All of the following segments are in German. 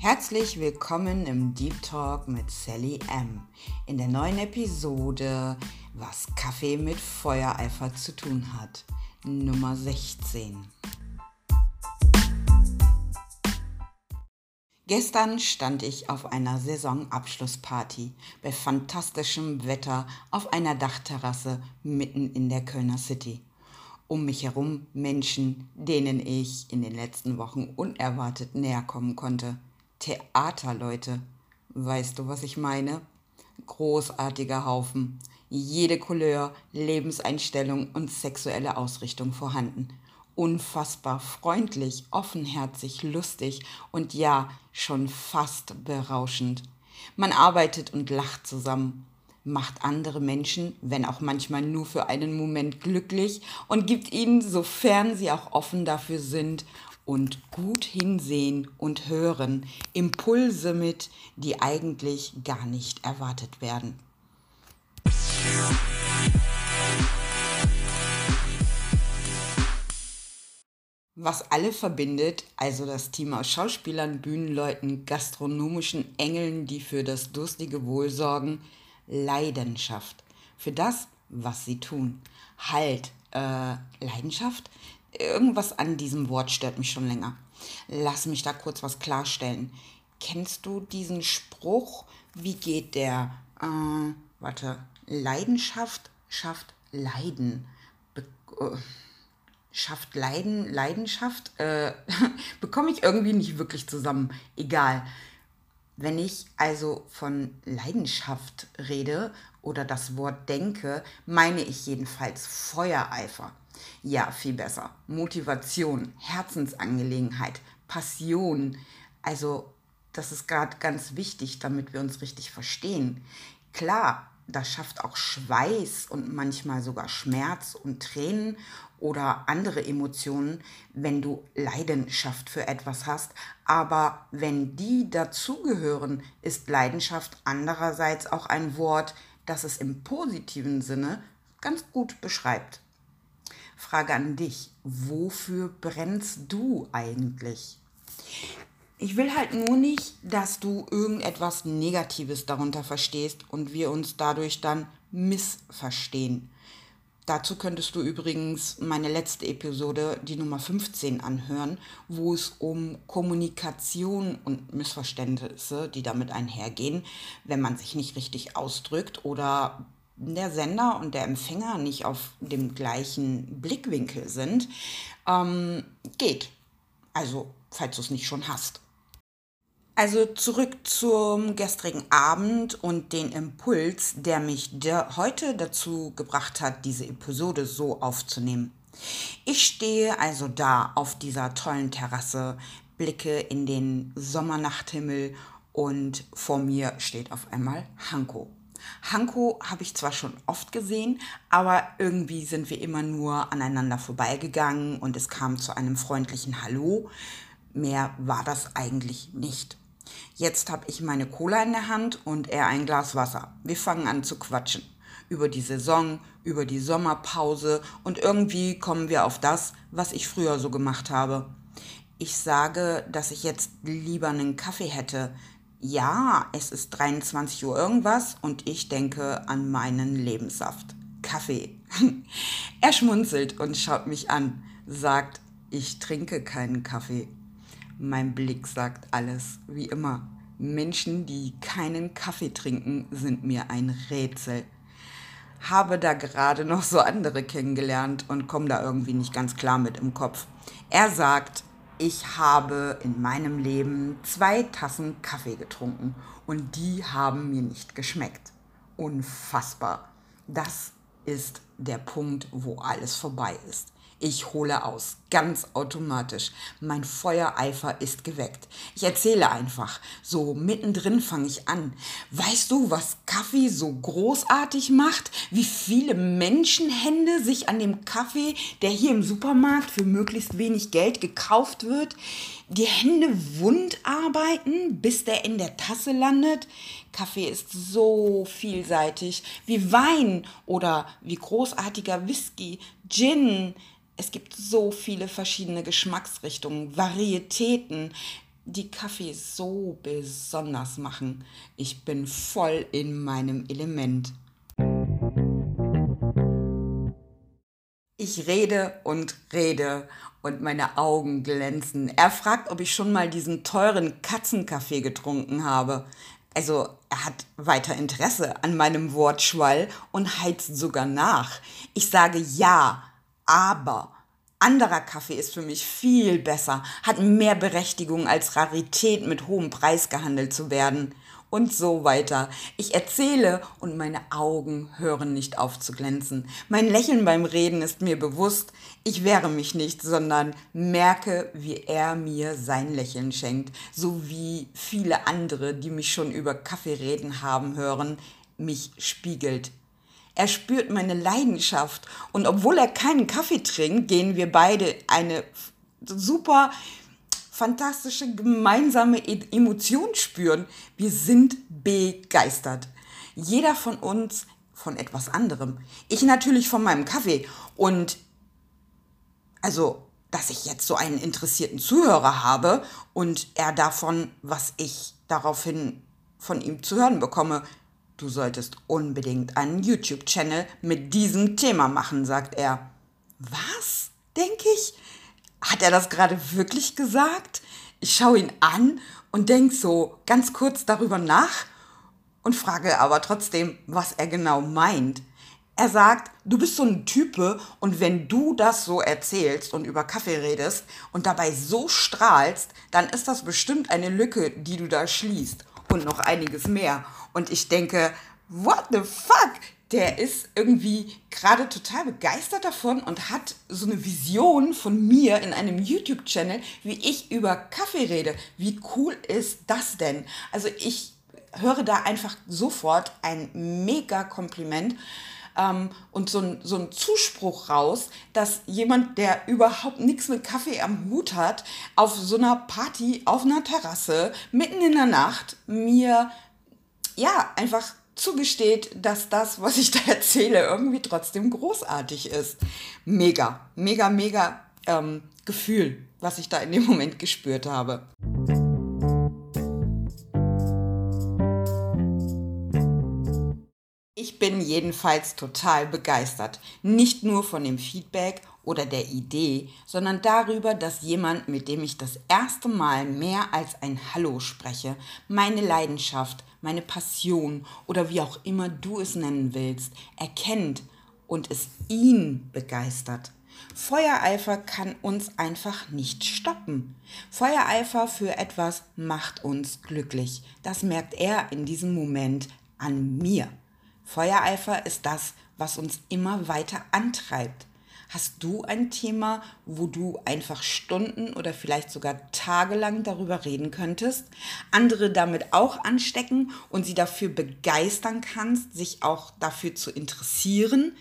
Herzlich willkommen im Deep Talk mit Sally M. In der neuen Episode Was Kaffee mit Feuereifer zu tun hat. Nummer 16. Gestern stand ich auf einer Saisonabschlussparty bei fantastischem Wetter auf einer Dachterrasse mitten in der Kölner City. Um mich herum Menschen, denen ich in den letzten Wochen unerwartet näher kommen konnte. Theaterleute. Weißt du, was ich meine? Großartiger Haufen. Jede Couleur, Lebenseinstellung und sexuelle Ausrichtung vorhanden. Unfassbar freundlich, offenherzig, lustig und ja, schon fast berauschend. Man arbeitet und lacht zusammen, macht andere Menschen, wenn auch manchmal nur für einen Moment glücklich und gibt ihnen, sofern sie auch offen dafür sind und gut hinsehen und hören Impulse mit, die eigentlich gar nicht erwartet werden. Was alle verbindet, also das Team aus Schauspielern, Bühnenleuten, gastronomischen Engeln, die für das durstige Wohl sorgen, Leidenschaft. Für das, was sie tun. Halt, äh, Leidenschaft? Irgendwas an diesem Wort stört mich schon länger. Lass mich da kurz was klarstellen. Kennst du diesen Spruch? Wie geht der? Äh, warte. Leidenschaft schafft Leiden. Be äh, schafft Leiden, Leidenschaft? Äh, bekomme ich irgendwie nicht wirklich zusammen. Egal. Wenn ich also von Leidenschaft rede oder das Wort denke, meine ich jedenfalls Feuereifer. Ja, viel besser. Motivation, Herzensangelegenheit, Passion. Also, das ist gerade ganz wichtig, damit wir uns richtig verstehen. Klar, das schafft auch Schweiß und manchmal sogar Schmerz und Tränen oder andere Emotionen, wenn du Leidenschaft für etwas hast. Aber wenn die dazugehören, ist Leidenschaft andererseits auch ein Wort, das es im positiven Sinne ganz gut beschreibt. Frage an dich, wofür brennst du eigentlich? Ich will halt nur nicht, dass du irgendetwas Negatives darunter verstehst und wir uns dadurch dann missverstehen. Dazu könntest du übrigens meine letzte Episode, die Nummer 15, anhören, wo es um Kommunikation und Missverständnisse, die damit einhergehen, wenn man sich nicht richtig ausdrückt oder der Sender und der Empfänger nicht auf dem gleichen Blickwinkel sind, ähm, geht. Also, falls du es nicht schon hast. Also zurück zum gestrigen Abend und den Impuls, der mich heute dazu gebracht hat, diese Episode so aufzunehmen. Ich stehe also da auf dieser tollen Terrasse, blicke in den Sommernachthimmel und vor mir steht auf einmal Hanko. Hanko habe ich zwar schon oft gesehen, aber irgendwie sind wir immer nur aneinander vorbeigegangen und es kam zu einem freundlichen Hallo. Mehr war das eigentlich nicht. Jetzt habe ich meine Cola in der Hand und er ein Glas Wasser. Wir fangen an zu quatschen. Über die Saison, über die Sommerpause und irgendwie kommen wir auf das, was ich früher so gemacht habe. Ich sage, dass ich jetzt lieber einen Kaffee hätte, ja, es ist 23 Uhr irgendwas und ich denke an meinen Lebenssaft. Kaffee. er schmunzelt und schaut mich an, sagt, ich trinke keinen Kaffee. Mein Blick sagt alles, wie immer. Menschen, die keinen Kaffee trinken, sind mir ein Rätsel. Habe da gerade noch so andere kennengelernt und komme da irgendwie nicht ganz klar mit im Kopf. Er sagt, ich habe in meinem Leben zwei Tassen Kaffee getrunken und die haben mir nicht geschmeckt. Unfassbar. Das ist der Punkt, wo alles vorbei ist. Ich hole aus, ganz automatisch. Mein Feuereifer ist geweckt. Ich erzähle einfach. So mittendrin fange ich an. Weißt du, was Kaffee so großartig macht? Wie viele Menschenhände sich an dem Kaffee, der hier im Supermarkt für möglichst wenig Geld gekauft wird, die Hände wund arbeiten, bis der in der Tasse landet. Kaffee ist so vielseitig wie Wein oder wie großartiger Whisky, Gin, es gibt so viele verschiedene Geschmacksrichtungen, Varietäten. die Kaffee so besonders machen. Ich bin voll in meinem Element. Ich rede und rede und meine Augen glänzen. Er fragt, ob ich schon mal diesen teuren Katzenkaffee getrunken habe. Also er hat weiter Interesse an meinem Wortschwall und heizt sogar nach. Ich sage ja, aber anderer Kaffee ist für mich viel besser, hat mehr Berechtigung als Rarität mit hohem Preis gehandelt zu werden und so weiter. Ich erzähle und meine Augen hören nicht auf zu glänzen. Mein Lächeln beim Reden ist mir bewusst. Ich wehre mich nicht, sondern merke, wie er mir sein Lächeln schenkt, so wie viele andere, die mich schon über Kaffee reden haben hören, mich spiegelt. Er spürt meine Leidenschaft und obwohl er keinen Kaffee trinkt, gehen wir beide eine super fantastische gemeinsame e- Emotion spüren. Wir sind begeistert. Jeder von uns von etwas anderem. Ich natürlich von meinem Kaffee und also, dass ich jetzt so einen interessierten Zuhörer habe und er davon, was ich daraufhin von ihm zu hören bekomme, Du solltest unbedingt einen YouTube-Channel mit diesem Thema machen, sagt er. Was? denke ich. Hat er das gerade wirklich gesagt? Ich schaue ihn an und denke so ganz kurz darüber nach und frage aber trotzdem, was er genau meint. Er sagt, du bist so ein Type und wenn du das so erzählst und über Kaffee redest und dabei so strahlst, dann ist das bestimmt eine Lücke, die du da schließt und noch einiges mehr. Und ich denke, what the fuck? Der ist irgendwie gerade total begeistert davon und hat so eine Vision von mir in einem YouTube-Channel, wie ich über Kaffee rede. Wie cool ist das denn? Also ich höre da einfach sofort ein mega Kompliment ähm, und so ein, so ein Zuspruch raus, dass jemand, der überhaupt nichts mit Kaffee am Hut hat, auf so einer Party auf einer Terrasse mitten in der Nacht mir ja, einfach zugesteht, dass das, was ich da erzähle, irgendwie trotzdem großartig ist. Mega, mega, mega ähm, Gefühl, was ich da in dem Moment gespürt habe. Ich bin jedenfalls total begeistert. Nicht nur von dem Feedback oder der Idee, sondern darüber, dass jemand, mit dem ich das erste Mal mehr als ein Hallo spreche, meine Leidenschaft, meine Passion oder wie auch immer du es nennen willst, erkennt und es ihn begeistert. Feuereifer kann uns einfach nicht stoppen. Feuereifer für etwas macht uns glücklich. Das merkt er in diesem Moment an mir. Feuereifer ist das, was uns immer weiter antreibt. Hast du ein Thema, wo du einfach Stunden oder vielleicht sogar tagelang darüber reden könntest, andere damit auch anstecken und sie dafür begeistern kannst, sich auch dafür zu interessieren,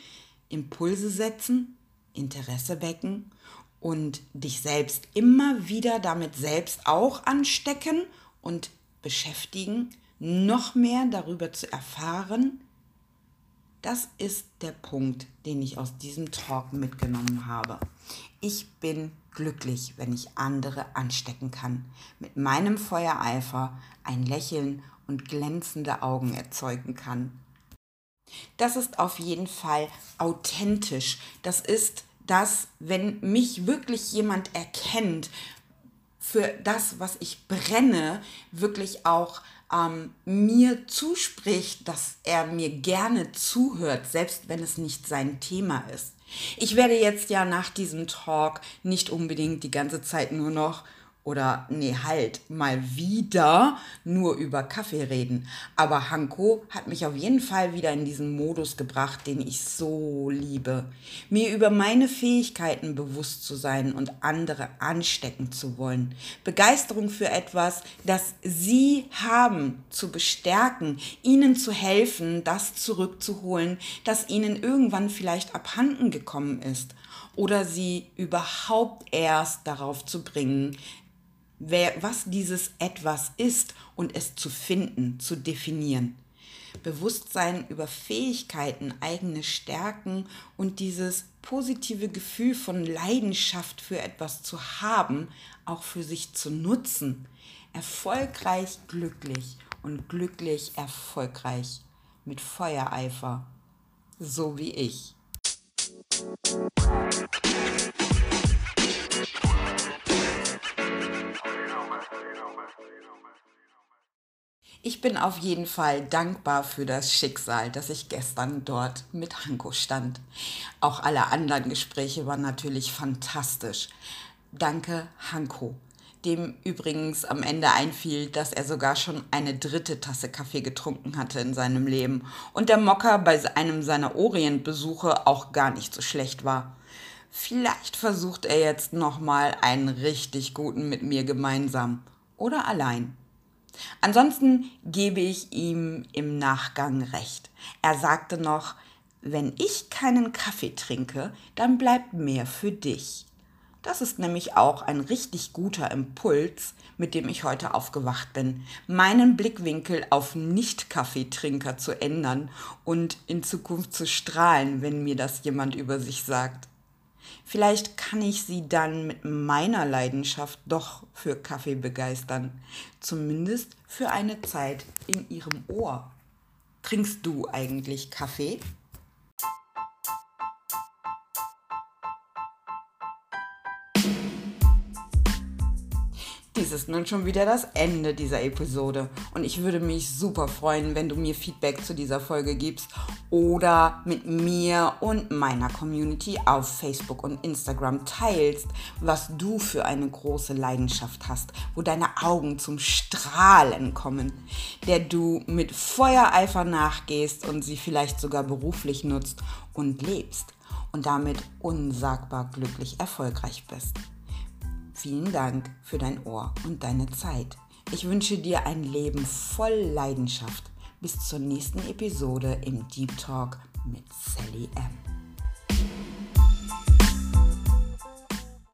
Impulse setzen, Interesse wecken und dich selbst immer wieder damit selbst auch anstecken und beschäftigen, noch mehr darüber zu erfahren, das ist der Punkt, den ich aus diesem Talk mitgenommen habe. Ich bin glücklich, wenn ich andere anstecken kann, mit meinem Feuereifer ein Lächeln und glänzende Augen erzeugen kann. Das ist auf jeden Fall authentisch. Das ist das, wenn mich wirklich jemand erkennt für das, was ich brenne, wirklich auch ähm, mir zuspricht, dass er mir gerne zuhört, selbst wenn es nicht sein Thema ist. Ich werde jetzt ja nach diesem Talk nicht unbedingt die ganze Zeit nur noch oder nee, halt mal wieder nur über Kaffee reden. Aber Hanko hat mich auf jeden Fall wieder in diesen Modus gebracht, den ich so liebe. Mir über meine Fähigkeiten bewusst zu sein und andere anstecken zu wollen. Begeisterung für etwas, das sie haben, zu bestärken, ihnen zu helfen, das zurückzuholen, das ihnen irgendwann vielleicht abhanden gekommen ist oder sie überhaupt erst darauf zu bringen, wer, was dieses etwas ist und es zu finden, zu definieren. Bewusstsein über Fähigkeiten, eigene Stärken und dieses positive Gefühl von Leidenschaft für etwas zu haben, auch für sich zu nutzen. Erfolgreich glücklich und glücklich erfolgreich mit Feuereifer, so wie ich. Ich bin auf jeden Fall dankbar für das Schicksal, dass ich gestern dort mit Hanko stand. Auch alle anderen Gespräche waren natürlich fantastisch. Danke, Hanko, dem übrigens am Ende einfiel, dass er sogar schon eine dritte Tasse Kaffee getrunken hatte in seinem Leben und der Mocker bei einem seiner Orientbesuche auch gar nicht so schlecht war. Vielleicht versucht er jetzt nochmal einen richtig guten mit mir gemeinsam oder allein. Ansonsten gebe ich ihm im Nachgang recht. Er sagte noch, wenn ich keinen Kaffee trinke, dann bleibt mehr für dich. Das ist nämlich auch ein richtig guter Impuls, mit dem ich heute aufgewacht bin, meinen Blickwinkel auf Nicht-Kaffeetrinker zu ändern und in Zukunft zu strahlen, wenn mir das jemand über sich sagt. Vielleicht kann ich sie dann mit meiner Leidenschaft doch für Kaffee begeistern, zumindest für eine Zeit in ihrem Ohr. Trinkst du eigentlich Kaffee? Dies ist nun schon wieder das Ende dieser Episode und ich würde mich super freuen, wenn du mir Feedback zu dieser Folge gibst oder mit mir und meiner Community auf Facebook und Instagram teilst, was du für eine große Leidenschaft hast, wo deine Augen zum Strahlen kommen, der du mit Feuereifer nachgehst und sie vielleicht sogar beruflich nutzt und lebst und damit unsagbar glücklich erfolgreich bist. Vielen Dank für dein Ohr und deine Zeit. Ich wünsche dir ein Leben voll Leidenschaft. Bis zur nächsten Episode im Deep Talk mit Sally M.